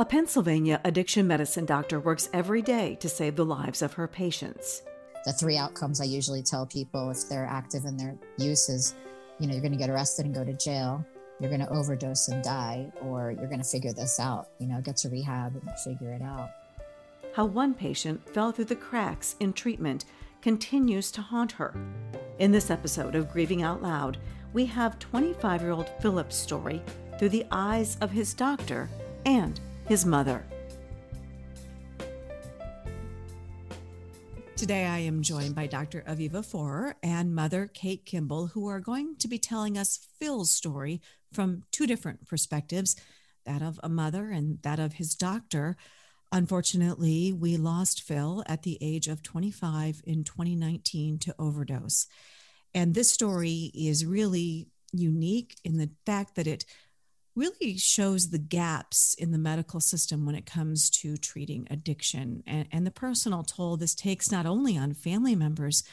A Pennsylvania addiction medicine doctor works every day to save the lives of her patients. The three outcomes I usually tell people if they're active in their use is, you know, you're going to get arrested and go to jail, you're going to overdose and die, or you're going to figure this out, you know, get to rehab and figure it out. How one patient fell through the cracks in treatment continues to haunt her. In this episode of Grieving Out Loud, we have 25 year old Philip's story through the eyes of his doctor and his mother. Today, I am joined by Dr. Aviva Forer and Mother Kate Kimball, who are going to be telling us Phil's story from two different perspectives that of a mother and that of his doctor. Unfortunately, we lost Phil at the age of 25 in 2019 to overdose. And this story is really unique in the fact that it really shows the gaps in the medical system when it comes to treating addiction and, and the personal toll this takes not only on family members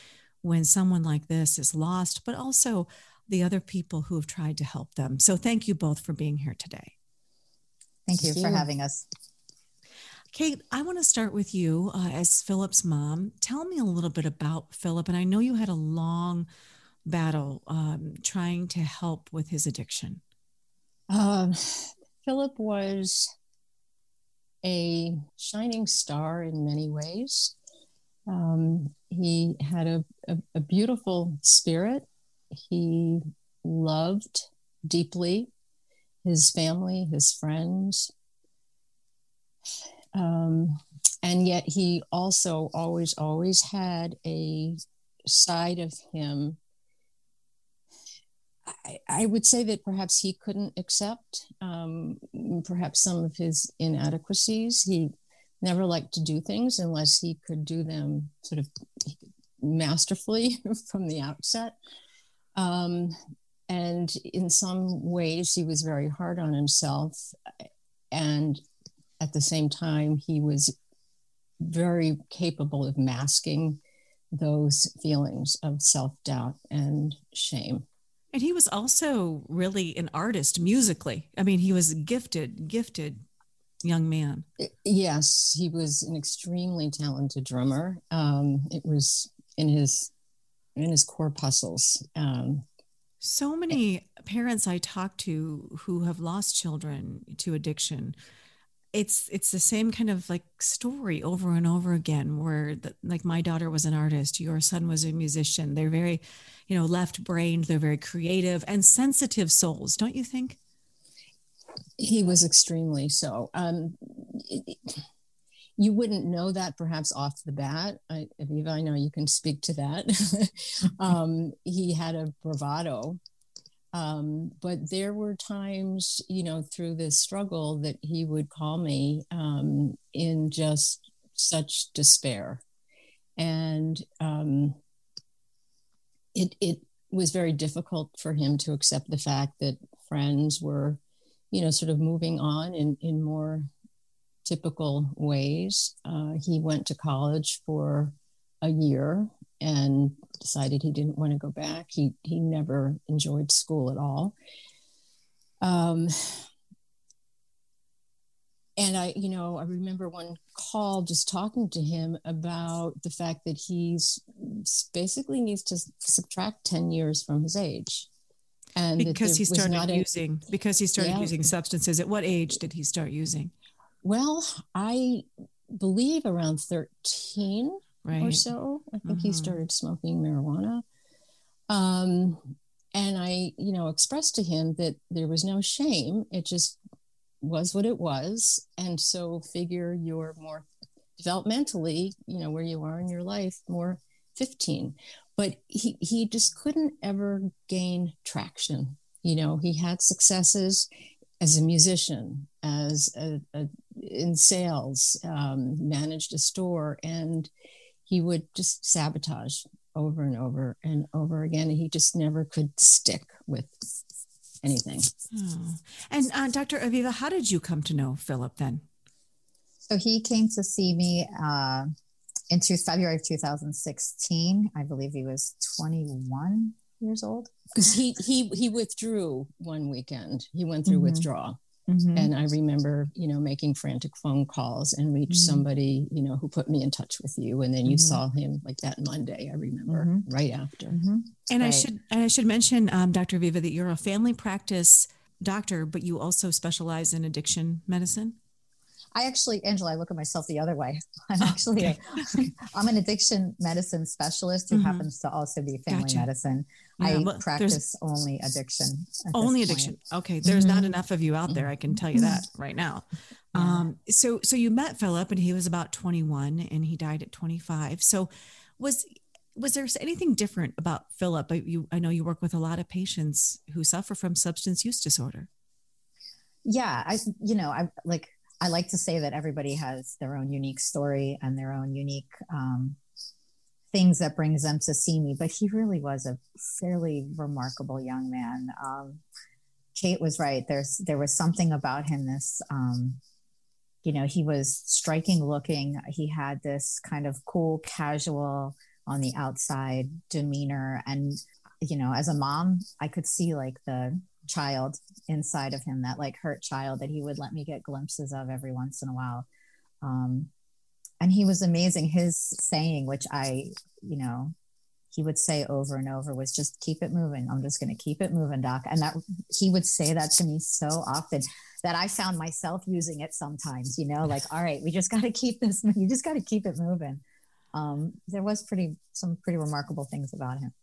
when someone like this is lost, but also the other people who have tried to help them. So thank you both for being here today. Thank you for having us. Kate, I want to start with you uh, as Philip's mom. Tell me a little bit about Philip. And I know you had a long battle um, trying to help with his addiction. Um, Philip was a shining star in many ways. Um, he had a, a, a, beautiful spirit. He loved deeply his family, his friends. Um, and yet he also always, always had a side of him I, I, would say that perhaps he couldn't accept um, perhaps some of his inadequacies. He never liked to do things unless he could do them sort of masterfully from the outset. Um, and in some ways, he was very hard on himself. And at the same time, he was very capable of masking those feelings of self doubt and shame. And he was also really an artist musically. I mean, he was gifted, gifted young man. Yes, he was an extremely talented drummer. Um, it was in his in his corpuscles. Um, so many parents I talk to who have lost children to addiction it's it's the same kind of like story over and over again where the, like my daughter was an artist your son was a musician. They're very you know left brained they're very creative and sensitive souls don't you think? He was extremely so. Um you wouldn't know that perhaps off the bat. I, aviva i know you can speak to that. Um he had a bravado um, but there were times, you know, through this struggle that he would call me um, in just such despair. And um, it, it was very difficult for him to accept the fact that friends were, you know, sort of moving on in, in more typical ways. Uh, he went to college for a year and decided he didn't want to go back. He he never enjoyed school at all. Um, and I, you know, I remember one call just talking to him about the fact that he's basically needs to subtract 10 years from his age. And because he started using, a, because he started yeah. using substances. At what age did he start using? Well, I believe around 13 right. or so. I think mm-hmm. he started smoking marijuana. Um, and I, you know, expressed to him that there was no shame. It just was what it was. And so figure you're more developmentally, you know, where you are in your life, more 15. But he, he just couldn't ever gain traction. You know, he had successes as a musician, as a, a in sales, um, managed a store, and he would just sabotage over and over and over again. And he just never could stick with anything. Oh. And uh, Dr. Aviva, how did you come to know Philip then? So he came to see me uh, into February of 2016. I believe he was 21 years old. Because he he he withdrew one weekend. He went through mm-hmm. withdrawal. Mm-hmm. And I remember, you know, making frantic phone calls and reach mm-hmm. somebody, you know, who put me in touch with you. And then you mm-hmm. saw him like that Monday, I remember mm-hmm. right after. Mm-hmm. And right. I should and I should mention, um, Dr. Aviva, that you're a family practice doctor, but you also specialize in addiction medicine. I actually, Angela, I look at myself the other way. I'm actually, okay. a, I'm an addiction medicine specialist who mm-hmm. happens to also be family gotcha. medicine. Yeah, I practice only addiction. Only addiction. Okay. There's mm-hmm. not enough of you out there. I can tell you that mm-hmm. right now. Yeah. Um, so, so you met Philip and he was about 21 and he died at 25. So was, was there anything different about Philip? I, you, I know you work with a lot of patients who suffer from substance use disorder. Yeah. I, you know, I like, I like to say that everybody has their own unique story and their own unique um, things that brings them to see me. But he really was a fairly remarkable young man. Um, Kate was right. There's there was something about him. This, um, you know, he was striking looking. He had this kind of cool, casual on the outside demeanor, and you know, as a mom, I could see like the child inside of him, that like hurt child that he would let me get glimpses of every once in a while. Um, and he was amazing. His saying, which I, you know, he would say over and over was just keep it moving. I'm just going to keep it moving, doc. And that he would say that to me so often that I found myself using it sometimes, you know, like, all right, we just got to keep this, you just got to keep it moving. Um, there was pretty, some pretty remarkable things about him.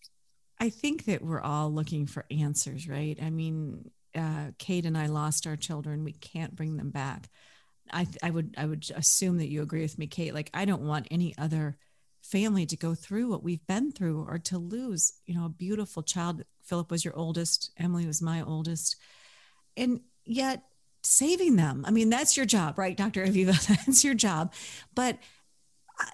I think that we're all looking for answers, right? I mean, uh, Kate and I lost our children. We can't bring them back. I, I would I would assume that you agree with me, Kate. Like I don't want any other family to go through what we've been through or to lose, you know, a beautiful child. Philip was your oldest. Emily was my oldest, and yet saving them. I mean, that's your job, right, Dr. Aviva? That's your job. But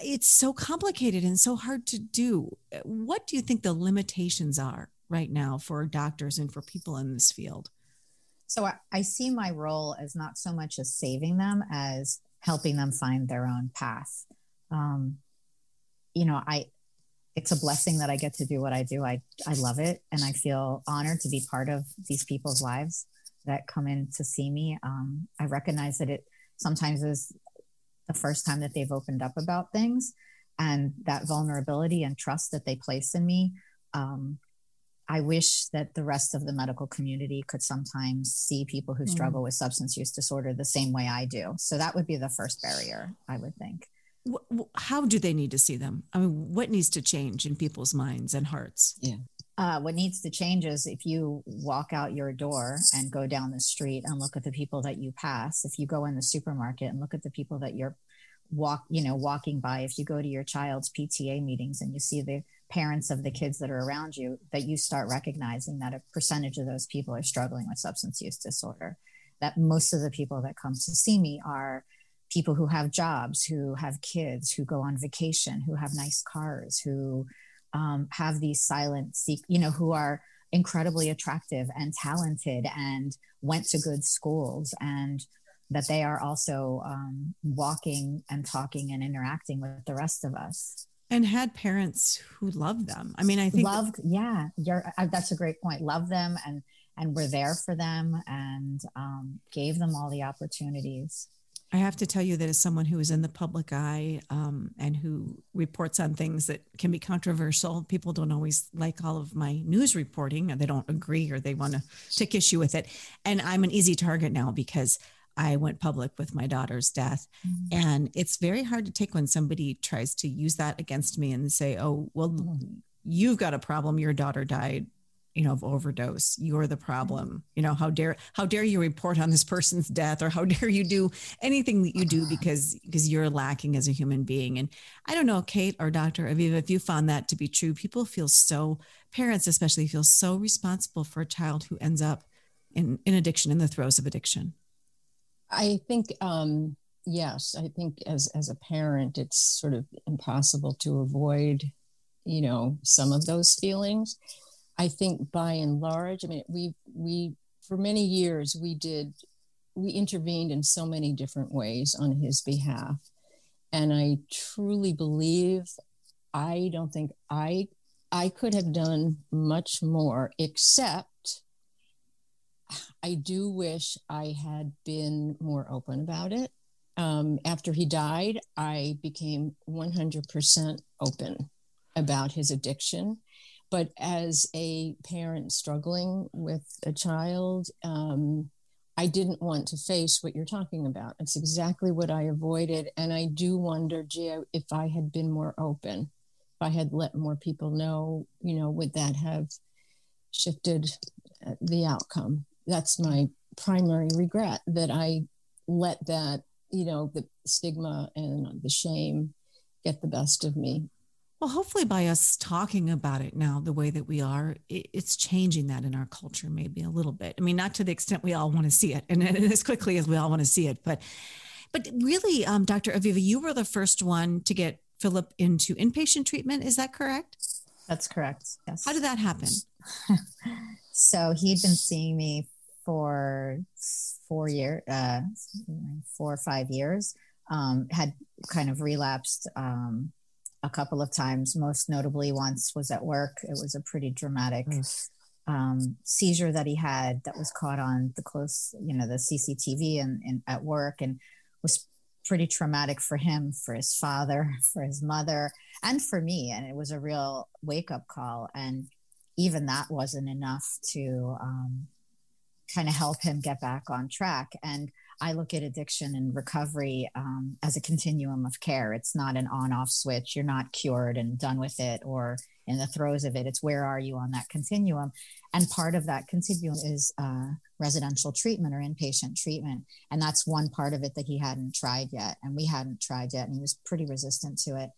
it's so complicated and so hard to do. What do you think the limitations are right now for doctors and for people in this field? So I, I see my role as not so much as saving them as helping them find their own path. Um, you know, I it's a blessing that I get to do what I do. I I love it, and I feel honored to be part of these people's lives that come in to see me. Um, I recognize that it sometimes is the first time that they've opened up about things and that vulnerability and trust that they place in me um, i wish that the rest of the medical community could sometimes see people who mm. struggle with substance use disorder the same way i do. So that would be the first barrier i would think. How do they need to see them? I mean what needs to change in people's minds and hearts? Yeah uh, what needs to change is if you walk out your door and go down the street and look at the people that you pass if you go in the supermarket and look at the people that you're walk you know walking by if you go to your child's pta meetings and you see the parents of the kids that are around you that you start recognizing that a percentage of those people are struggling with substance use disorder. That most of the people that come to see me are people who have jobs who have kids who go on vacation who have nice cars who um, have these silent, seek you know, who are incredibly attractive and talented and went to good schools and that they are also um, walking and talking and interacting with the rest of us. And had parents who loved them. I mean i think loved yeah you're uh, that's a great point. Love them and and were there for them and um, gave them all the opportunities I have to tell you that as someone who is in the public eye um, and who reports on things that can be controversial, people don't always like all of my news reporting, or they don't agree, or they want to take issue with it. And I'm an easy target now because I went public with my daughter's death, mm-hmm. and it's very hard to take when somebody tries to use that against me and say, "Oh, well, mm-hmm. you've got a problem. Your daughter died you know of overdose. You're the problem. You know how dare how dare you report on this person's death or how dare you do anything that you do because because you're lacking as a human being. And i don't know kate or dr aviva if you found that to be true people feel so parents especially feel so responsible for a child who ends up in in addiction in the throes of addiction. I think um yes i think as as a parent it's sort of impossible to avoid you know some of those feelings I think by and large, I mean, we we for many years we did we intervened in so many different ways on his behalf, and I truly believe I don't think I I could have done much more except I do wish I had been more open about it. Um, after he died, I became 100% open about his addiction. But as a parent struggling with a child, um, I didn't want to face what you're talking about. It's exactly what I avoided. And I do wonder, Gia, if I had been more open, if I had let more people know, you know, would that have shifted uh, the outcome? That's my primary regret that I let that, you know, the stigma and the shame get the best of me well, hopefully, by us talking about it now the way that we are, it's changing that in our culture, maybe a little bit. I mean, not to the extent we all want to see it, and, as quickly as we all want to see it, but, but really, um, Dr. Aviva, you were the first one to get Philip into inpatient treatment. Is that correct? That's correct. Yes. How did that happen? so he'd been seeing me for four years, uh, four or five years. Um, had kind of relapsed. Um, a couple of times. Most notably, once was at work. It was a pretty dramatic um, seizure that he had that was caught on the close, you know, the CCTV and, and at work, and was pretty traumatic for him, for his father, for his mother, and for me. And it was a real wake up call. And even that wasn't enough to um, kind of help him get back on track. And I look at addiction and recovery um, as a continuum of care. It's not an on off switch. You're not cured and done with it or in the throes of it. It's where are you on that continuum? And part of that continuum is uh, residential treatment or inpatient treatment. And that's one part of it that he hadn't tried yet. And we hadn't tried yet. And he was pretty resistant to it.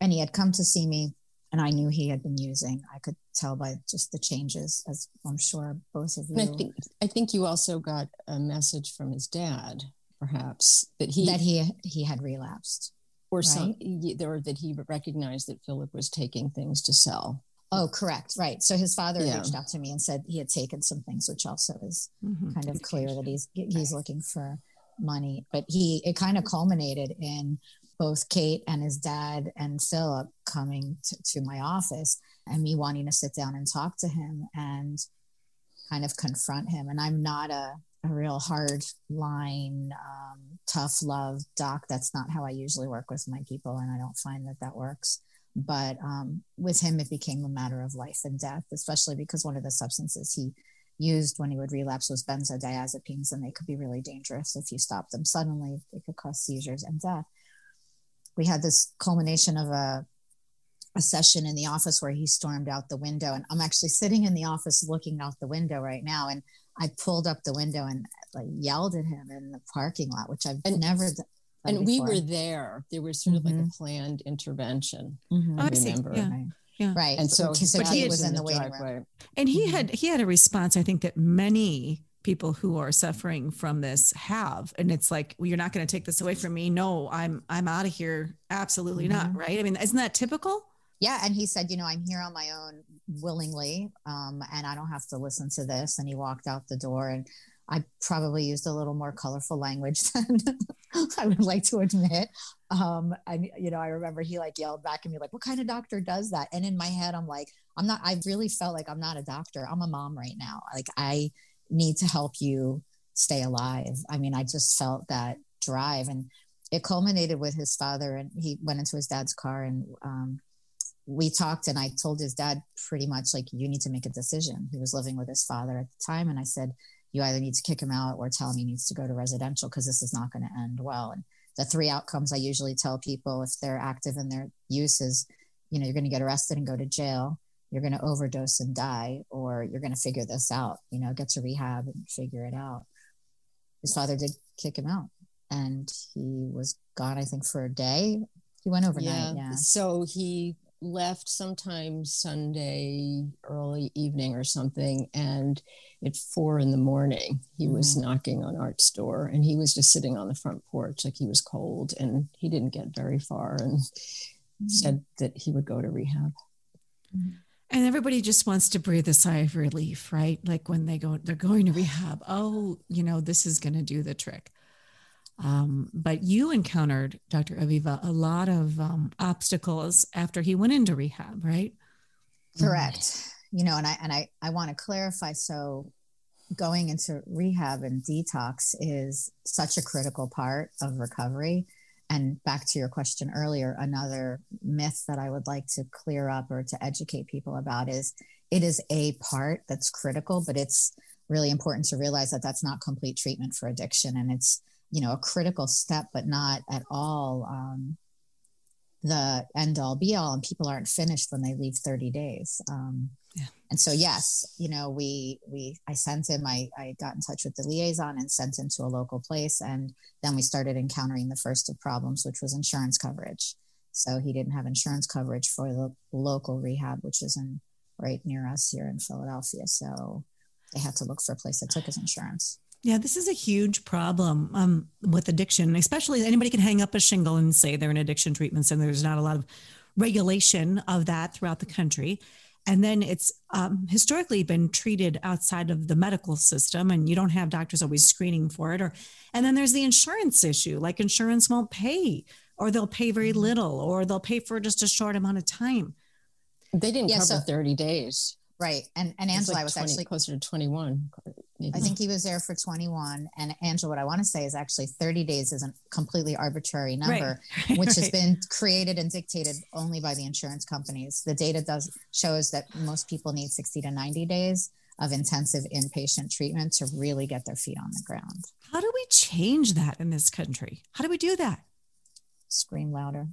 And he had come to see me and I knew he had been using. I could tell by just the changes, as I'm sure both of you. I think, I think you also got a message from his dad, perhaps that he that he he had relapsed, or right? some or that he recognized that Philip was taking things to sell. Oh, correct, right. So his father yeah. reached out to me and said he had taken some things, which also is mm-hmm. kind of clear that he's he's looking for money. But he it kind of culminated in both Kate and his dad and Philip coming to, to my office and me wanting to sit down and talk to him and kind of confront him. And I'm not a, a real hard line, um, tough love doc. That's not how I usually work with my people. And I don't find that that works. But um, with him, it became a matter of life and death, especially because one of the substances he used when he would relapse was benzodiazepines, and they could be really dangerous if you stop them suddenly. They could cause seizures and death we had this culmination of a a session in the office where he stormed out the window and i'm actually sitting in the office looking out the window right now and i pulled up the window and like yelled at him in the parking lot which i've and, never done and before. we were there there was sort of mm-hmm. like a mm-hmm. planned intervention mm-hmm. i remember yeah. Right. Yeah. Right. And so, so he was in the, the waiting room. And he mm-hmm. had he had a response, I think, that many people who are suffering from this have. And it's like well, you're not going to take this away from me. No i'm i'm out of here. Absolutely mm-hmm. not right? I mean isn't that typical? Yeah and he said you know i'm here on my own willingly um, and i don't have to listen to this and he walked out the door and i probably used a little more colorful language than i would like to admit. Um, and you know i remember he like yelled back at me like what kind of doctor does that? And in my head i'm like i'm not i really felt like i'm not a doctor. I'm a mom right now. Like i need to help you stay alive. I mean, I just felt that drive. And it culminated with his father, and he went into his dad's car and um, we talked. And I told his dad pretty much like, you need to make a decision. He was living with his father at the time. And I said, you either need to kick him out or tell him he needs to go to residential because this is not going to end well. And the three outcomes I usually tell people if they're active in their use is, you know, you're going to get arrested and go to jail you're going to overdose and die, or you're going to figure this out, you know, get to rehab and figure it out. His father did kick him out and he was gone, I think, for a day. He went overnight. Yeah. yeah. So he left sometime Sunday early evening or something. And at four in the morning, he mm-hmm. was knocking on Art's door and he was just sitting on the front porch like he was cold and he didn't get very far and mm-hmm. said that he would go to rehab. Mm-hmm. And everybody just wants to breathe a sigh of relief, right? Like when they go, they're going to rehab. Oh, you know, this is going to do the trick. Um, but you encountered, Dr. Aviva, a lot of um, obstacles after he went into rehab, right? Correct. You know, and I and I I want to clarify. So going into rehab and detox is such a critical part of recovery. And back to your question earlier, another myth that I would like to clear up or to educate people about is it is a part that's critical, but it's really important to realize that that's not complete treatment for addiction. And it's, you know, a critical step, but not at all um, the end all be all. And people aren't finished when they leave 30 days. Um, yeah. And so, yes, you know, we, we, I sent him, I, I got in touch with the liaison and sent him to a local place. And then we started encountering the first of problems, which was insurance coverage. So he didn't have insurance coverage for the local rehab, which is in right near us here in Philadelphia. So they had to look for a place that took his insurance. Yeah, this is a huge problem um, with addiction, especially anybody can hang up a shingle and say they're in addiction treatments, and there's not a lot of regulation of that throughout the country and then it's um, historically been treated outside of the medical system and you don't have doctors always screening for it or and then there's the insurance issue like insurance won't pay or they'll pay very mm-hmm. little or they'll pay for just a short amount of time they didn't yeah, cover so, 30 days Right. And and Angela, like I was 20, actually closer to 21. I mm-hmm. think he was there for 21. And Angela, what I want to say is actually 30 days is a completely arbitrary number, right. which right. has been created and dictated only by the insurance companies. The data does shows that most people need 60 to 90 days of intensive inpatient treatment to really get their feet on the ground. How do we change that in this country? How do we do that? Scream louder.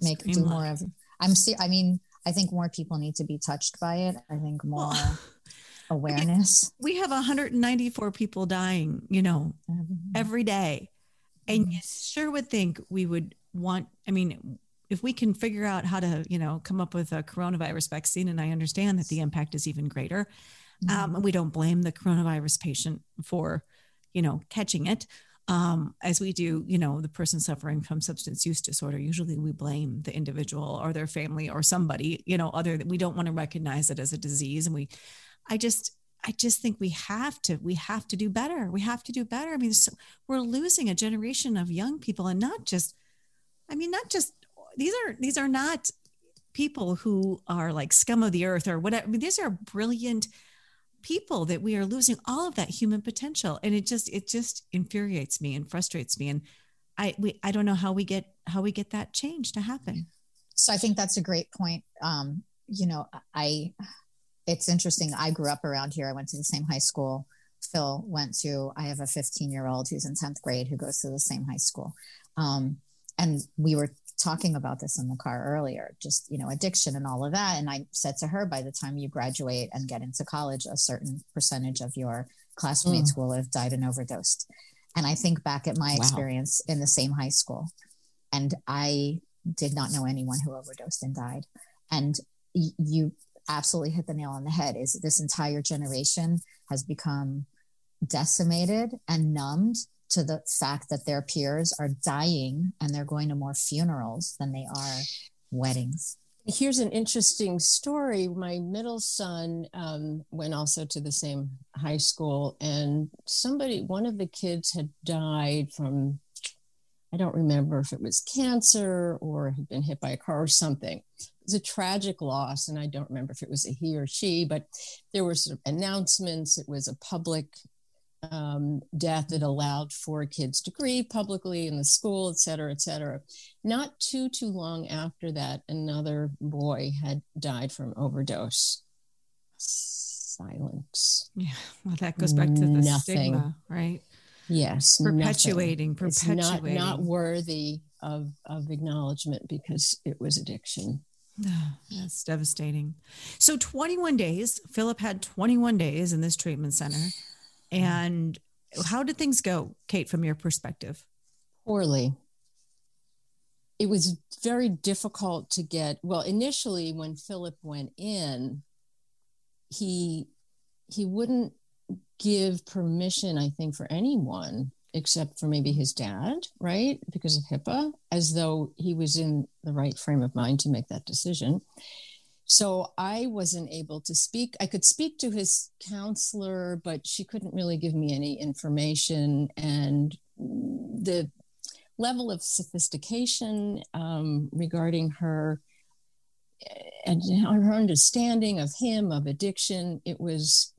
Make Scream do louder. more of I'm see I mean I think more people need to be touched by it. I think more well, awareness. We have 194 people dying, you know, mm-hmm. every day. And mm-hmm. you sure would think we would want, I mean, if we can figure out how to, you know, come up with a coronavirus vaccine, and I understand that the impact is even greater, mm-hmm. um, we don't blame the coronavirus patient for, you know, catching it um, as we do, you know, the person suffering from substance use disorder, usually we blame the individual or their family or somebody, you know, other that we don't want to recognize it as a disease. And we, I just, I just think we have to, we have to do better. We have to do better. I mean, so we're losing a generation of young people and not just, I mean, not just, these are, these are not people who are like scum of the earth or whatever. I mean, these are brilliant, people that we are losing all of that human potential and it just it just infuriates me and frustrates me and i we i don't know how we get how we get that change to happen so i think that's a great point um you know i it's interesting i grew up around here i went to the same high school phil went to i have a 15 year old who's in 10th grade who goes to the same high school um, and we were talking about this in the car earlier, just, you know, addiction and all of that. And I said to her, by the time you graduate and get into college, a certain percentage of your classmates mm. will have died and overdosed. And I think back at my wow. experience in the same high school, and I did not know anyone who overdosed and died. And y- you absolutely hit the nail on the head is this entire generation has become decimated and numbed to the fact that their peers are dying and they're going to more funerals than they are weddings. Here's an interesting story. My middle son um, went also to the same high school, and somebody, one of the kids had died from, I don't remember if it was cancer or had been hit by a car or something. It was a tragic loss, and I don't remember if it was a he or she, but there were sort of announcements. It was a public um, death that allowed for kids to grieve publicly in the school, et cetera, et cetera. Not too, too long after that, another boy had died from overdose. Silence. Yeah, well, that goes back to the nothing. stigma, right? Yes, perpetuating, nothing. perpetuating. It's not, not worthy of, of acknowledgement because it was addiction. that's devastating. So 21 days, Philip had 21 days in this treatment center. And how did things go, Kate, from your perspective? Poorly. It was very difficult to get. Well, initially, when Philip went in, he he wouldn't give permission, I think, for anyone except for maybe his dad, right? Because of HIPAA, as though he was in the right frame of mind to make that decision. So I wasn't able to speak. I could speak to his counselor, but she couldn't really give me any information. And the level of sophistication um, regarding her and her understanding of him, of addiction, it was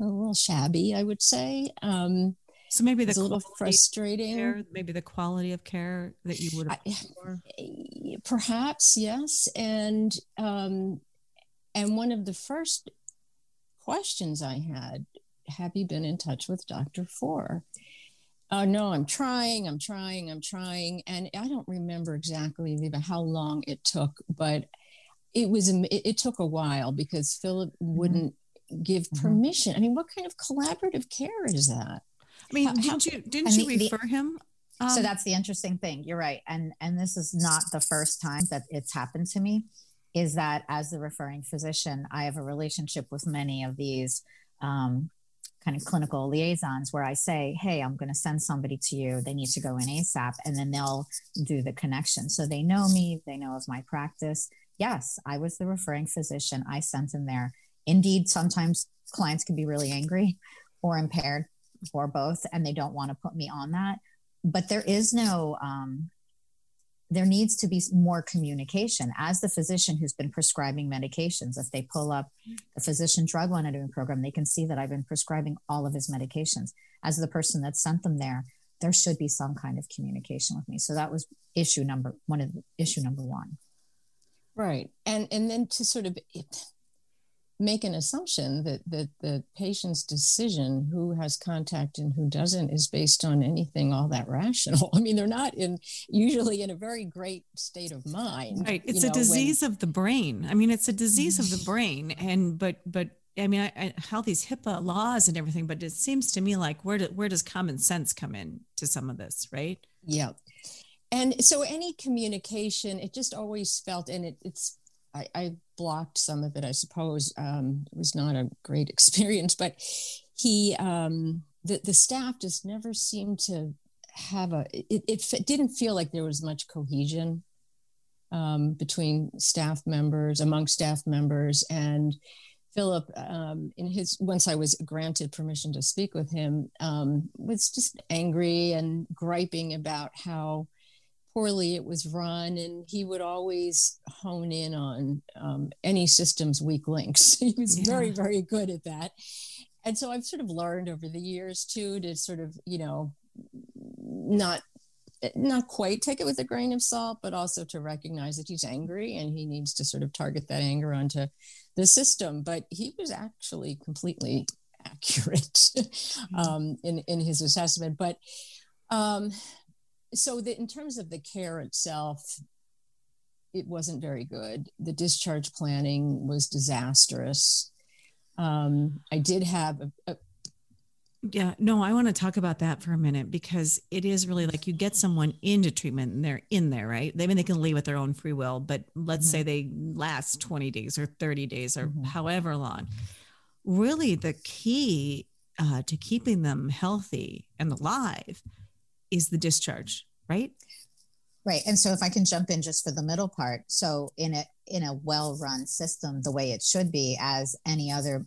a little shabby, I would say. Um, so maybe the a little frustrating. Care, maybe the quality of care that you would have I, perhaps yes, and um, and one of the first questions I had: Have you been in touch with Doctor Four? Oh no, I'm trying, I'm trying, I'm trying, and I don't remember exactly how long it took, but it was it, it took a while because Philip mm-hmm. wouldn't. Give permission. Mm-hmm. I mean, what kind of collaborative care is that? I mean, how, didn't you didn't you the, refer the, him? Um, so that's the interesting thing. You're right, and and this is not the first time that it's happened to me. Is that as the referring physician, I have a relationship with many of these um, kind of clinical liaisons where I say, "Hey, I'm going to send somebody to you. They need to go in ASAP," and then they'll do the connection. So they know me. They know of my practice. Yes, I was the referring physician. I sent them there. Indeed, sometimes clients can be really angry or impaired or both, and they don't want to put me on that. But there is no, um, there needs to be more communication. As the physician who's been prescribing medications, if they pull up the physician drug monitoring program, they can see that I've been prescribing all of his medications. As the person that sent them there, there should be some kind of communication with me. So that was issue number one of issue number one. Right. And and then to sort of make an assumption that that the patient's decision who has contact and who doesn't is based on anything all that rational. I mean they're not in usually in a very great state of mind right. It's a know, disease when... of the brain. I mean it's a disease of the mm-hmm. brain. And but but I mean, I, I, how these HIPAA laws and everything, but it seems to me like where do, where does common sense come in to some of this, right? Yeah, and so any communication, it just always felt, and it, it's I, I, blocked some of it, I suppose. Um, it was not a great experience, but he, um, the, the staff just never seemed to have a, it, it, it didn't feel like there was much cohesion um, between staff members, among staff members. And Philip, um, in his, once I was granted permission to speak with him, um, was just angry and griping about how poorly it was run and he would always hone in on um, any system's weak links he was yeah. very very good at that and so i've sort of learned over the years too to sort of you know not not quite take it with a grain of salt but also to recognize that he's angry and he needs to sort of target that anger onto the system but he was actually completely accurate mm-hmm. um, in in his assessment but um, so that in terms of the care itself it wasn't very good the discharge planning was disastrous um, i did have a, a yeah, no, I want to talk about that for a minute because it is really like you get someone into treatment and they're in there, right? They I mean they can leave at their own free will, but let's mm-hmm. say they last 20 days or 30 days or mm-hmm. however long. Really, the key uh, to keeping them healthy and alive is the discharge, right? Right. And so if I can jump in just for the middle part. So in a in a well-run system, the way it should be as any other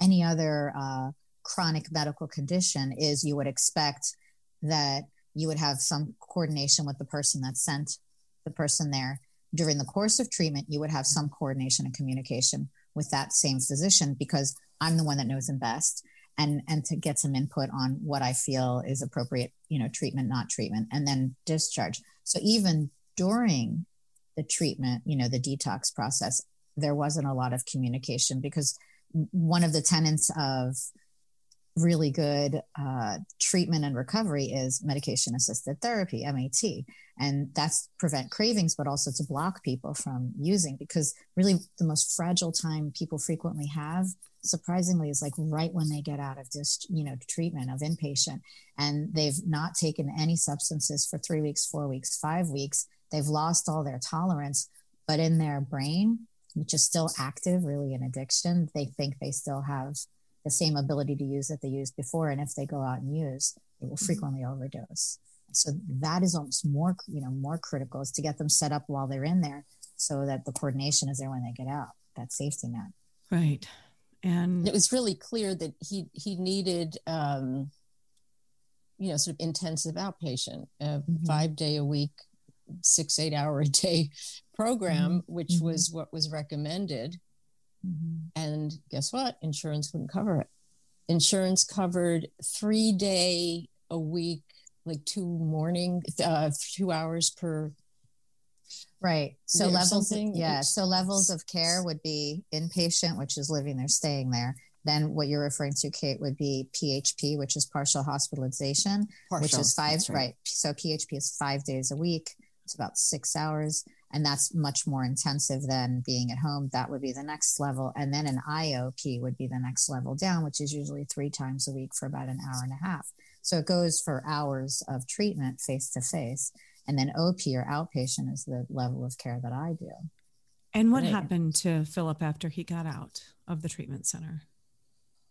any other uh, chronic medical condition is you would expect that you would have some coordination with the person that sent the person there during the course of treatment you would have some coordination and communication with that same physician because i'm the one that knows him best and and to get some input on what I feel is appropriate, you know, treatment, not treatment, and then discharge. So even during the treatment, you know, the detox process, there wasn't a lot of communication because one of the tenets of really good uh, treatment and recovery is medication assisted therapy mat and that's prevent cravings but also to block people from using because really the most fragile time people frequently have surprisingly is like right when they get out of just you know treatment of inpatient and they've not taken any substances for three weeks four weeks five weeks they've lost all their tolerance but in their brain which is still active really in addiction they think they still have the same ability to use that they used before. And if they go out and use, they will mm-hmm. frequently overdose. So that is almost more, you know, more critical is to get them set up while they're in there so that the coordination is there when they get out, that safety net. Right. And it was really clear that he, he needed, um, you know, sort of intensive outpatient, a mm-hmm. five day a week, six, eight hour a day program, mm-hmm. which mm-hmm. was what was recommended Mm-hmm. And guess what? Insurance wouldn't cover it. Insurance covered three day a week, like two morning, uh, two hours per. Right. So levels, yeah. So levels of care would be inpatient, which is living there, staying there. Then what you're referring to, Kate, would be PHP, which is partial hospitalization, partial, which is five. Right. right. So PHP is five days a week. It's about six hours and that's much more intensive than being at home that would be the next level and then an iop would be the next level down which is usually three times a week for about an hour and a half so it goes for hours of treatment face to face and then op or outpatient is the level of care that i do and what happened to philip after he got out of the treatment center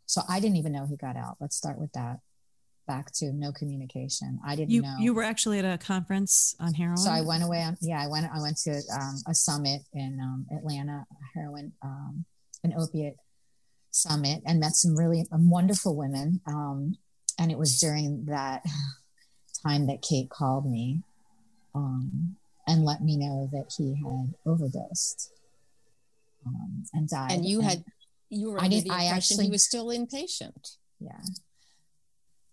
so i didn't even know he got out let's start with that back to no communication. I didn't you, know. You were actually at a conference on heroin. So I went away on, yeah, I went, I went to um, a summit in um, Atlanta, heroin, um, an opiate summit and met some really um, wonderful women. Um, and it was during that time that Kate called me um, and let me know that he had overdosed and died. And you and had, you were I didn't, I actually, he was still inpatient. Yeah.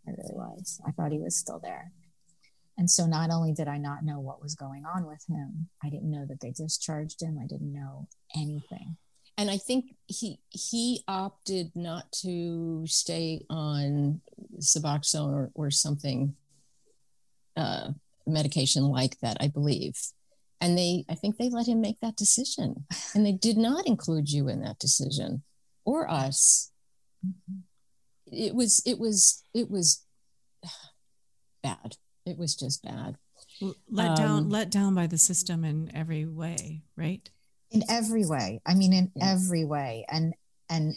I really was. I thought he was still there. And so not only did I not know what was going on with him, I didn't know that they discharged him. I didn't know anything. And I think he he opted not to stay on Suboxone or, or something uh, medication like that, I believe. And they I think they let him make that decision. And they did not include you in that decision or us. Mm-hmm it was it was it was bad it was just bad let um, down let down by the system in every way right in every way i mean in yeah. every way and and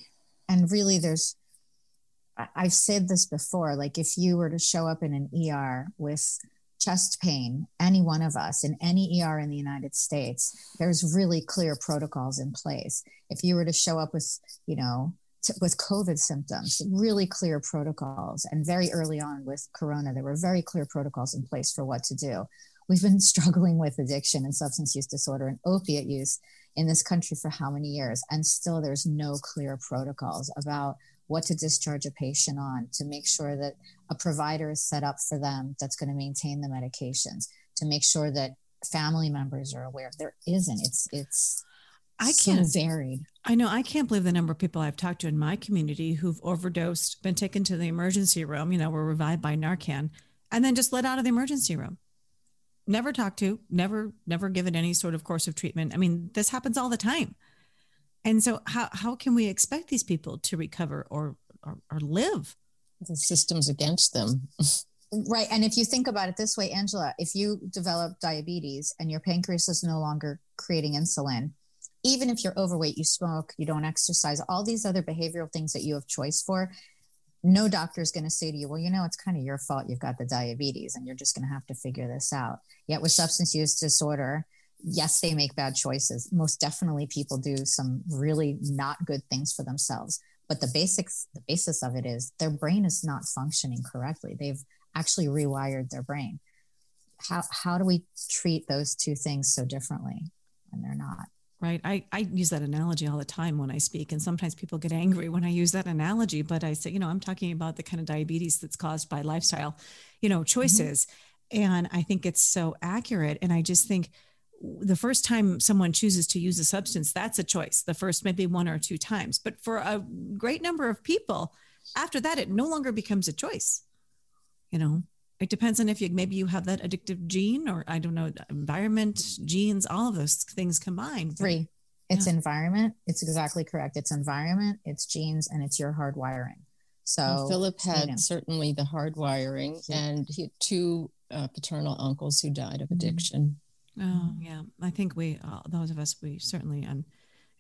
and really there's i've said this before like if you were to show up in an er with chest pain any one of us in any er in the united states there's really clear protocols in place if you were to show up with you know to, with COVID symptoms, really clear protocols. And very early on with Corona, there were very clear protocols in place for what to do. We've been struggling with addiction and substance use disorder and opiate use in this country for how many years? And still, there's no clear protocols about what to discharge a patient on to make sure that a provider is set up for them that's going to maintain the medications, to make sure that family members are aware. There isn't. It's, it's, I can't so varied. I know I can't believe the number of people I've talked to in my community who've overdosed, been taken to the emergency room, you know, were revived by Narcan, and then just let out of the emergency room. Never talked to, never, never given any sort of course of treatment. I mean, this happens all the time. And so how how can we expect these people to recover or or, or live? The system's against them. Right. And if you think about it this way, Angela, if you develop diabetes and your pancreas is no longer creating insulin, even if you're overweight, you smoke, you don't exercise, all these other behavioral things that you have choice for, no doctor is going to say to you, well, you know, it's kind of your fault you've got the diabetes and you're just going to have to figure this out. Yet with substance use disorder, yes, they make bad choices. Most definitely people do some really not good things for themselves. But the basics, the basis of it is their brain is not functioning correctly. They've actually rewired their brain. How, how do we treat those two things so differently when they're not? Right? I, I use that analogy all the time when i speak and sometimes people get angry when i use that analogy but i say you know i'm talking about the kind of diabetes that's caused by lifestyle you know choices. Mm-hmm. and i think it's so accurate. And i just think the first time someone chooses to use a substance that's a choice the first maybe one or two times. But for a great number of people after that it no longer becomes a choice you know it depends on if you maybe you have that addictive gene or I don't know, environment, genes, all of those things combined. Three. It's yeah. environment. It's exactly correct. It's environment, it's genes, and it's your hard wiring. So well, Philip had you know. certainly the hard wiring, yeah. and he had two uh, paternal uncles who died of mm-hmm. addiction. Oh yeah, I think we, uh, those of us, we certainly on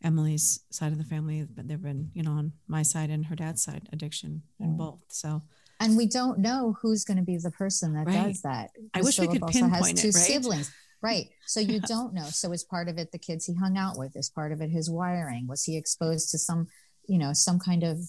Emily's side of the family, but they've been, you know, on my side and her dad's side, addiction in both. So and we don't know who's going to be the person that right. does that. I wish Philip we could also pinpoint has two it, right? siblings. Right. So you yeah. don't know. So is part of it the kids he hung out with? Is part of it his wiring? Was he exposed to some, you know, some kind of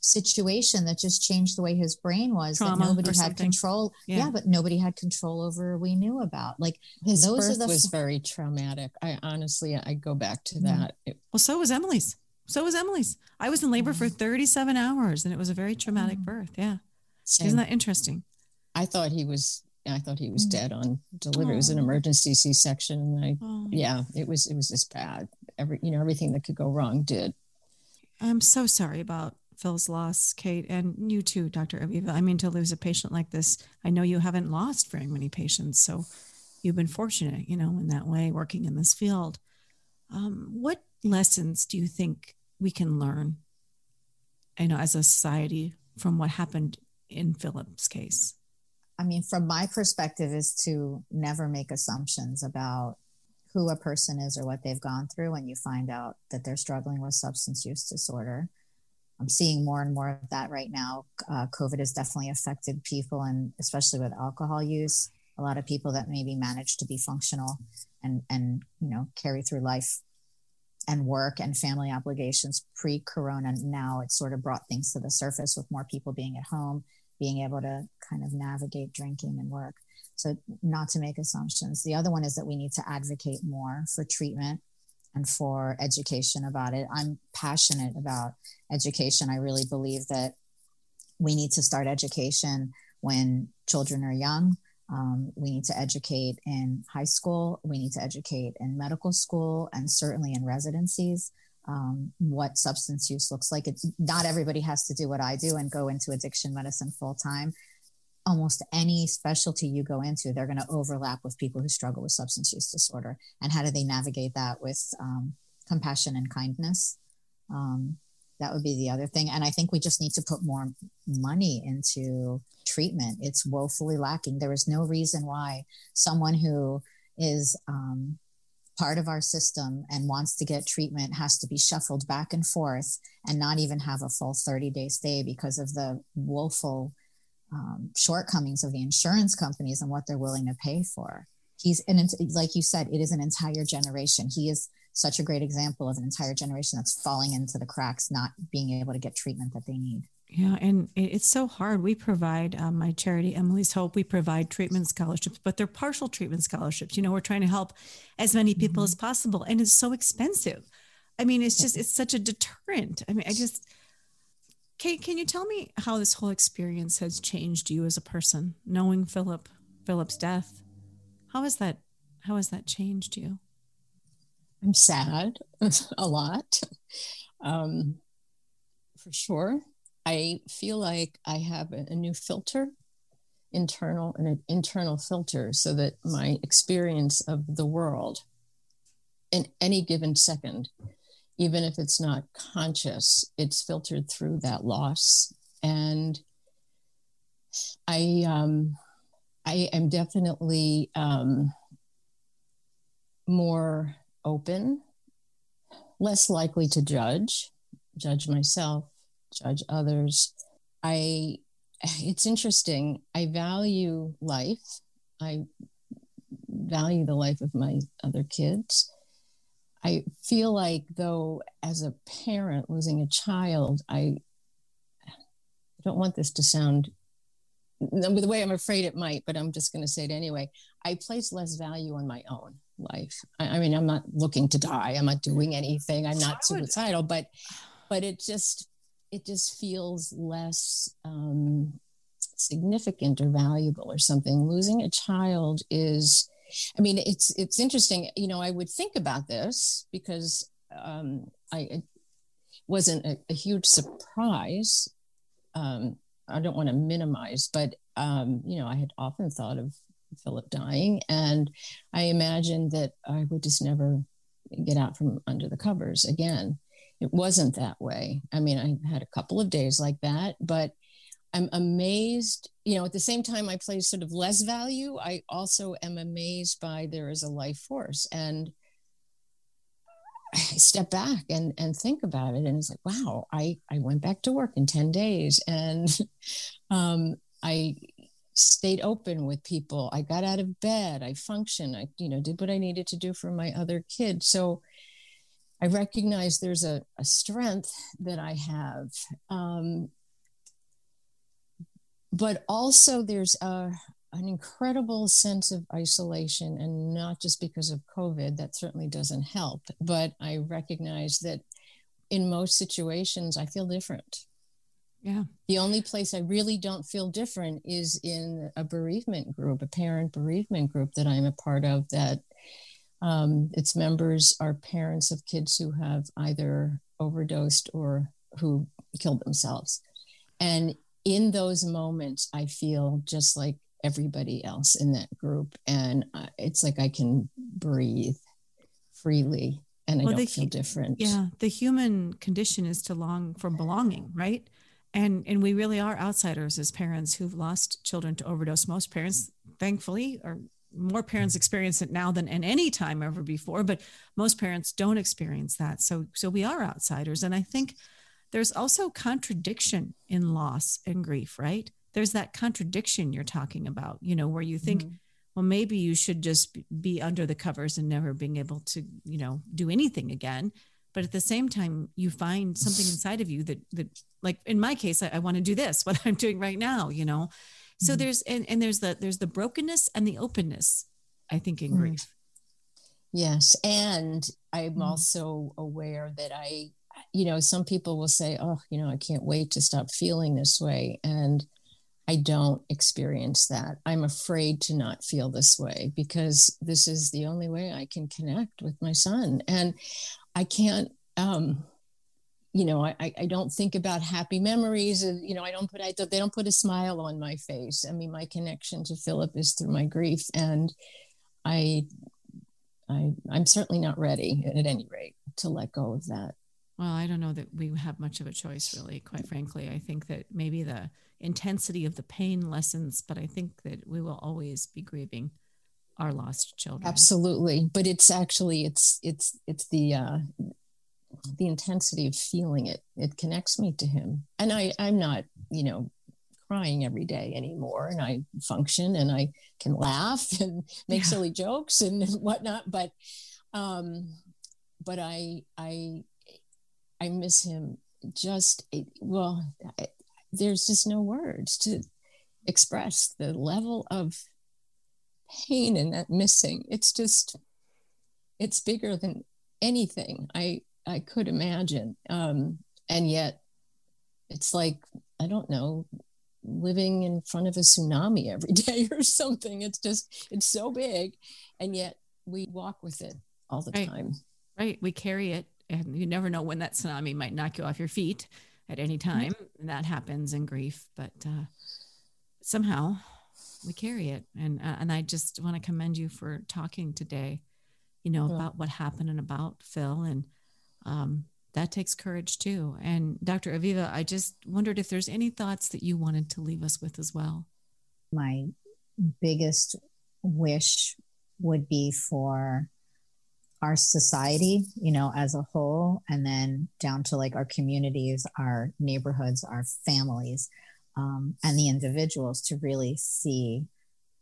situation that just changed the way his brain was Trauma that nobody had something. control yeah. yeah. but nobody had control over we knew about like his those birth the, was very traumatic i honestly i go back to that well so was emily's So was Emily's. I was in labor for 37 hours and it was a very traumatic mm. birth. Yeah. Same. Isn't that interesting? I thought he was I thought he was mm. dead on delivery. It was an emergency C section. And I oh. yeah, it was it was just bad. Every you know, everything that could go wrong did. I'm so sorry about Phil's loss, Kate, and you too, Dr. Aviva. I mean, to lose a patient like this, I know you haven't lost very many patients. So you've been fortunate, you know, in that way, working in this field. Um, what lessons do you think we can learn, you know, as a society from what happened in Philip's case? I mean, from my perspective, is to never make assumptions about who a person is or what they've gone through when you find out that they're struggling with substance use disorder. I'm seeing more and more of that right now. Uh, COVID has definitely affected people, and especially with alcohol use, a lot of people that maybe manage to be functional and and you know carry through life and work and family obligations pre-corona. Now it's sort of brought things to the surface with more people being at home, being able to kind of navigate drinking and work. So not to make assumptions. The other one is that we need to advocate more for treatment and for education about it. I'm passionate about education. I really believe that we need to start education when children are young. Um, we need to educate in high school. We need to educate in medical school and certainly in residencies um, what substance use looks like. It's not everybody has to do what I do and go into addiction medicine full time. Almost any specialty you go into, they're going to overlap with people who struggle with substance use disorder. And how do they navigate that with um, compassion and kindness? Um, that would be the other thing. And I think we just need to put more money into treatment. It's woefully lacking. There is no reason why someone who is um, part of our system and wants to get treatment has to be shuffled back and forth and not even have a full 30 day stay because of the woeful um, shortcomings of the insurance companies and what they're willing to pay for. He's, and like you said, it is an entire generation. He is such a great example of an entire generation that's falling into the cracks, not being able to get treatment that they need. Yeah, and it's so hard. We provide um, my charity, Emily's Hope. We provide treatment scholarships, but they're partial treatment scholarships. You know, we're trying to help as many people mm-hmm. as possible, and it's so expensive. I mean, it's just it's such a deterrent. I mean, I just Kate, can you tell me how this whole experience has changed you as a person, knowing Philip, Philip's death? How has that how has that changed you? I'm sad a lot, um, for sure. I feel like I have a, new filter, internal and an internal filter, so that my experience of the world in any given second, even if it's not conscious, it's filtered through that loss. And I um, I am definitely um, more open, less likely to judge, judge myself, judge others. I it's interesting. I value life. I value the life of my other kids. I feel like though as a parent losing a child, I don't want this to sound the way I'm afraid it might, but I'm just going to say it anyway. I place less value on my own life. I, I mean, I'm not looking to die. I'm not doing anything. I'm not suicidal, but but it just it just feels less um, significant or valuable or something. Losing a child is, I mean, it's it's interesting. You know, I would think about this because um, I it wasn't a, a huge surprise. Um, I don't want to minimize, but um, you know, I had often thought of Philip dying, and I imagined that I would just never get out from under the covers again it wasn't that way. I mean, I had a couple of days like that, but I'm amazed, you know, at the same time I play sort of less value, I also am amazed by there is a life force. And I step back and, and think about it. And it's like, wow, I, I went back to work in 10 days and um, I stayed open with people. I got out of bed. I functioned. I, you know, did what I needed to do for my other kids. So I recognize there's a, a strength that I have. Um, but also there's a, an incredible sense of isolation and not just because of covid that certainly doesn't help but i recognize that in most situations, I feel different. Yeah. The only place I really don't feel different is in a bereavement group, a parent bereavement group that I'm a part of that um, its members are parents of kids who have either overdosed or who killed themselves. And in those moments, I feel just like everybody else in that group. And it's like I can breathe freely and I well, don't the, feel different. Yeah. The human condition is to long for belonging, right? And, and we really are outsiders as parents who've lost children to overdose. Most parents, thankfully, or more parents experience it now than in any time ever before but most parents don't experience that. So so we are outsiders. And i think there's also contradiction in loss and grief right? There's that contradiction you're talking about you know where you think mm-hmm. well maybe you should just be under the covers and never being able to you know do anything again but at the same time you find something inside of you that that like in my case i, I want to do this what i'm doing right now you know so mm-hmm. there's and, and there's the there's the brokenness and the openness i think in mm-hmm. grief yes and i'm mm-hmm. also aware that i you know some people will say oh you know i can't wait to stop feeling this way and i don't experience that i'm afraid to not feel this way because this is the only way i can connect with my son and i can't um you know, I, I don't think about happy memories. You know, I don't put, I, they don't put a smile on my face. I mean, my connection to Philip is through my grief. And I, I, I'm certainly not ready at any rate to let go of that. Well, I don't know that we have much of a choice, really, quite frankly. I think that maybe the intensity of the pain lessens, but I think that we will always be grieving our lost children. Absolutely. But it's actually, it's, it's, it's the, uh, the intensity of feeling it it connects me to him and i i'm not you know crying every day anymore and i function and i can laugh and make yeah. silly jokes and whatnot but um but i i i miss him just well I, there's just no words to express the level of pain in that missing it's just it's bigger than anything i I could imagine. Um, and yet, it's like I don't know, living in front of a tsunami every day or something. It's just it's so big, and yet we walk with it all the right. time. Right, we carry it, and you never know when that tsunami might knock you off your feet at any mm-hmm. time. Mm-hmm. And that happens in grief, but uh, somehow we carry it. And uh, and I just want to commend you for talking today. You know yeah. about what happened and about Phil and um, that takes courage too. And Dr. Aviva, I just wondered if there's any thoughts that you wanted to leave us with as well. My biggest wish would be for our society, you know, as a whole, and then down to like our communities, our neighborhoods, our families, um, and the individuals to really see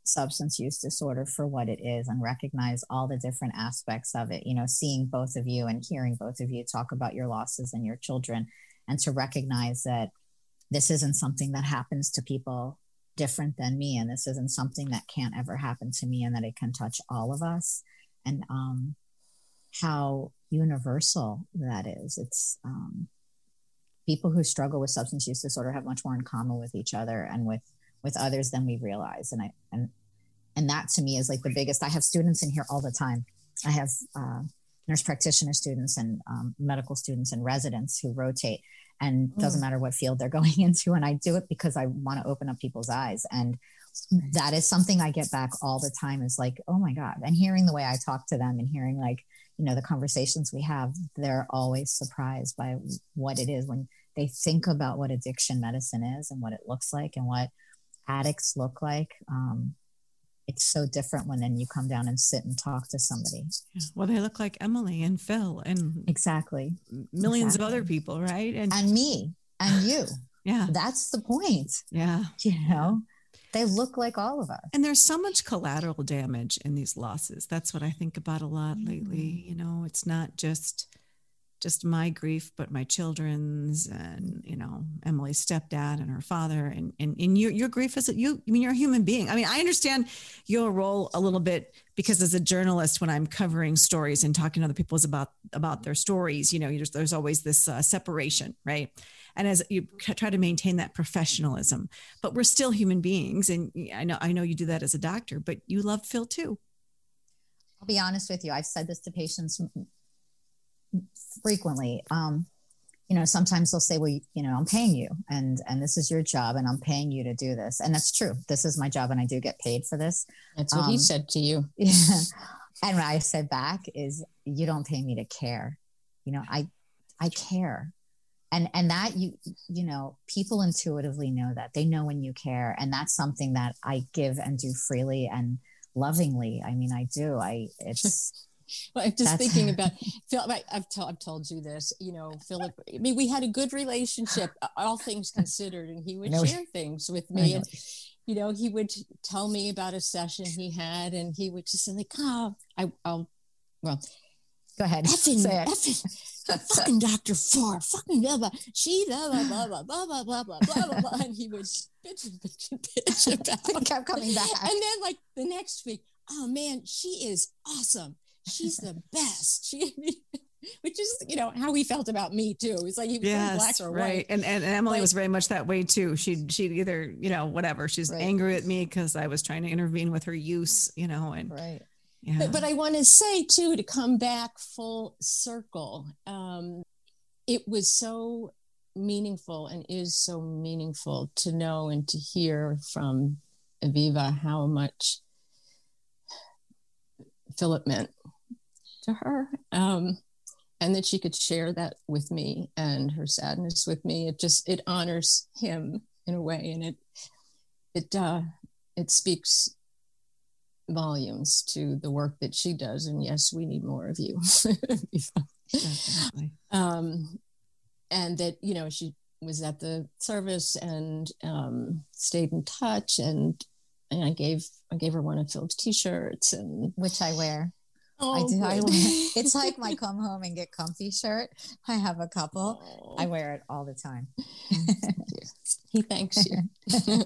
substance use disorder for what it is and recognize all the different aspects of it. You know, seeing both of you and hearing both of you talk about your losses and your children, and to recognize that this isn't something that happens to people different than me, and this isn't something that can't ever happen to me, and that it can touch all of us, and um, how universal that is. It's um, people who struggle with substance use disorder have much more in common with each other and with with others than we realize. And I and and that to me is like the biggest. I have students in here all the time. I have uh, nurse practitioner students and um, medical students and residents who rotate, and doesn't mm. matter what field they're going into. And I do it because I want to open up people's eyes. And that is something I get back all the time. Is like, oh my god! And hearing the way I talk to them and hearing like you know the conversations we have, they're always surprised by what it is when they think about what addiction medicine is and what it looks like and what addicts look like. Um, it's so different when then you come down and sit and talk to somebody. Yeah. Well, they look like Emily and Phil and exactly millions exactly. of other people, right? And and me and you. yeah, that's the point. Yeah, you know, they look like all of us. And there's so much collateral damage in these losses. That's what I think about a lot mm-hmm. lately. You know, it's not just just my grief, but my children's and, you know, Emily's stepdad and her father and, and, and your, your grief is that you, I mean, you're a human being. I mean, I understand your role a little bit because as a journalist, when I'm covering stories and talking to other people about, about their stories, you know, there's, there's always this uh, separation, right? And as you try to maintain that professionalism, but we're still human beings. And I know, I know you do that as a doctor, but you love Phil too. I'll be honest with you. I've said this to patients frequently. Um, you know, sometimes they'll say, "Well, you, know, I'm paying you, and and this is your job, and I'm paying you to do this." And that's true. This is my job, and I do get paid for this. That's what um, he said to you. Yeah. And what I said back is, "You don't pay me to care. You know, I I care." And and that you you know, people intuitively know that. They know when you care, and that's something that I give and do freely and lovingly. I mean, I do. I it's well, I'm just That's... thinking about Phil. I've, told I've told you this. You know, Philip. I mean, we had a good relationship, all things considered, and he would share things with me. And you know, he would tell me about a session he had, and he would just say like, "Oh, I, will well." Go ahead. Effing, Say it. effing, fucking Dr. Four, fucking blah, blah, she blah, blah, blah, blah, blah, blah, blah, blah, blah, blah, blah. And he would bitch and bitch and bitch about it. kept coming back. And then like the next week, oh man, she is awesome she's the best. She, which is you know how he felt about me too. It's like he was yes, black or right. white. And, and Emily was very much that way too. She'd she'd either you know whatever. She's right. angry at me because I was trying to intervene with her use. You know and right. Yeah. But, but I want to say too to come back full circle. Um, it was so meaningful and is so meaningful to know and to hear from Aviva how much Philip meant to her. Um, and that she could share that with me and her sadness with me. It just it honors him in a way, and it it uh, it speaks volumes to the work that she does. And yes, we need more of you. um, and that you know she was at the service and um, stayed in touch and and I gave I gave her one of Phil's t-shirts and which I wear. Oh, I do. I wear, it's like my come home and get comfy shirt. I have a couple. Oh. I wear it all the time. he thanks you.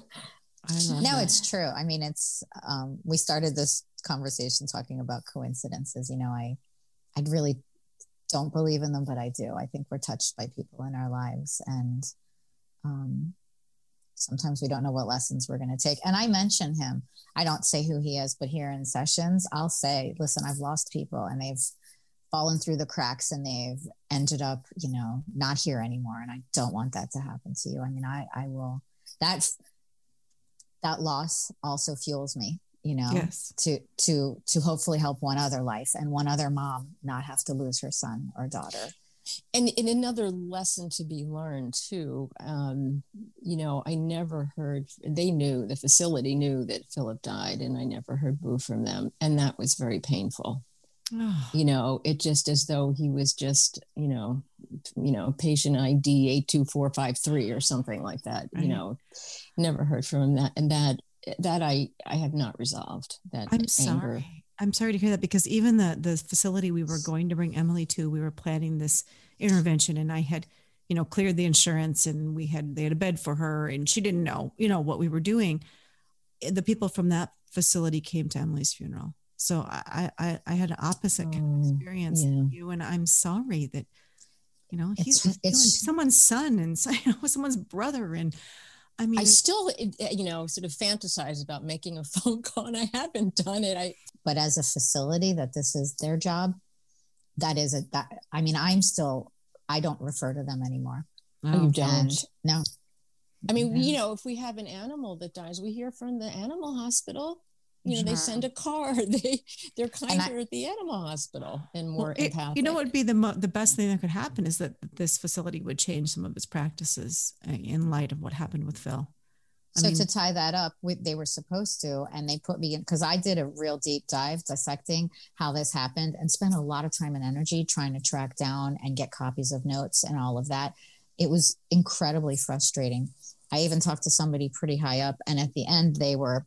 no, that. it's true. I mean, it's um, we started this conversation talking about coincidences. You know, I I really don't believe in them, but I do. I think we're touched by people in our lives, and um, sometimes we don't know what lessons we're going to take. And I mention him. I don't say who he is, but here in sessions, I'll say, listen, I've lost people and they've fallen through the cracks and they've ended up, you know, not here anymore. And I don't want that to happen to you. I mean, I, I will, that's, that loss also fuels me, you know, yes. to, to, to hopefully help one other life and one other mom not have to lose her son or daughter and, and another lesson to be learned too um, you know i never heard they knew the facility knew that philip died and i never heard boo from them and that was very painful oh. you know it just as though he was just you know you know patient id 82453 or something like that right. you know never heard from him that and that that i i have not resolved that i'm anger. sorry I'm sorry to hear that because even the the facility we were going to bring Emily to, we were planning this intervention, and I had, you know, cleared the insurance, and we had they had a bed for her, and she didn't know, you know, what we were doing. Eh, the people from that facility came to Emily's funeral, so I I, I had an opposite oh, experience yeah. you, and I'm sorry that, you know, he's it's, it's, someone's son and you know, someone's brother, and I mean, I still, eh, you know, sort of fantasize about making a phone call, and I haven't done it. I, but as a facility, that this is their job. That is a that. I mean, I'm still. I don't refer to them anymore. Oh, you don't? no. I mean, you know, if we have an animal that dies, we hear from the animal hospital. You know, sure. they send a car. They they're kinder I, at the animal hospital and more well, it, empathic. You know what would be the mo- the best thing that could happen is that this facility would change some of its practices uh, in light of what happened with Phil. I so mean, to tie that up, we, they were supposed to, and they put me in because I did a real deep dive dissecting how this happened and spent a lot of time and energy trying to track down and get copies of notes and all of that. It was incredibly frustrating. I even talked to somebody pretty high up, and at the end, they were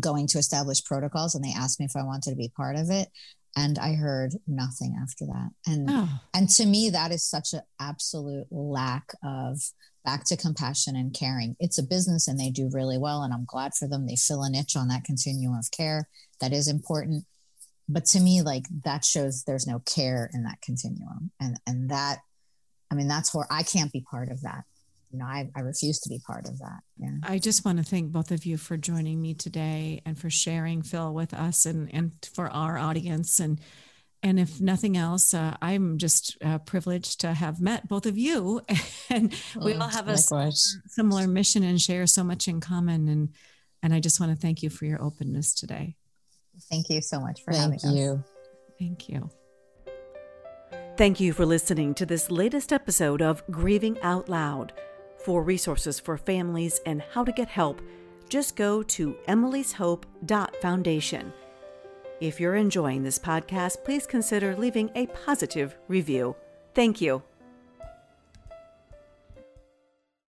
going to establish protocols and they asked me if I wanted to be part of it. and I heard nothing after that. And Oh, and to me, that is such an absolute lack of back to compassion and caring. It's a business and they do really well. And I'm glad for them. They fill a niche on that continuum of care. That is important. But to me, like that shows there's no care in that continuum. And and that, I mean, that's where I can't be part of that. You know, I, I refuse to be part of that. Yeah. I just want to thank both of you for joining me today and for sharing Phil with us and, and for our audience. And and if nothing else, uh, I'm just uh, privileged to have met both of you, and we all have a s- Likewise. similar mission and share so much in common. And and I just want to thank you for your openness today. Thank you so much for Thank having us. you. Thank you. Thank you for listening to this latest episode of Grieving Out Loud. For resources for families and how to get help, just go to emily'shope.foundation. If you're enjoying this podcast, please consider leaving a positive review. Thank you.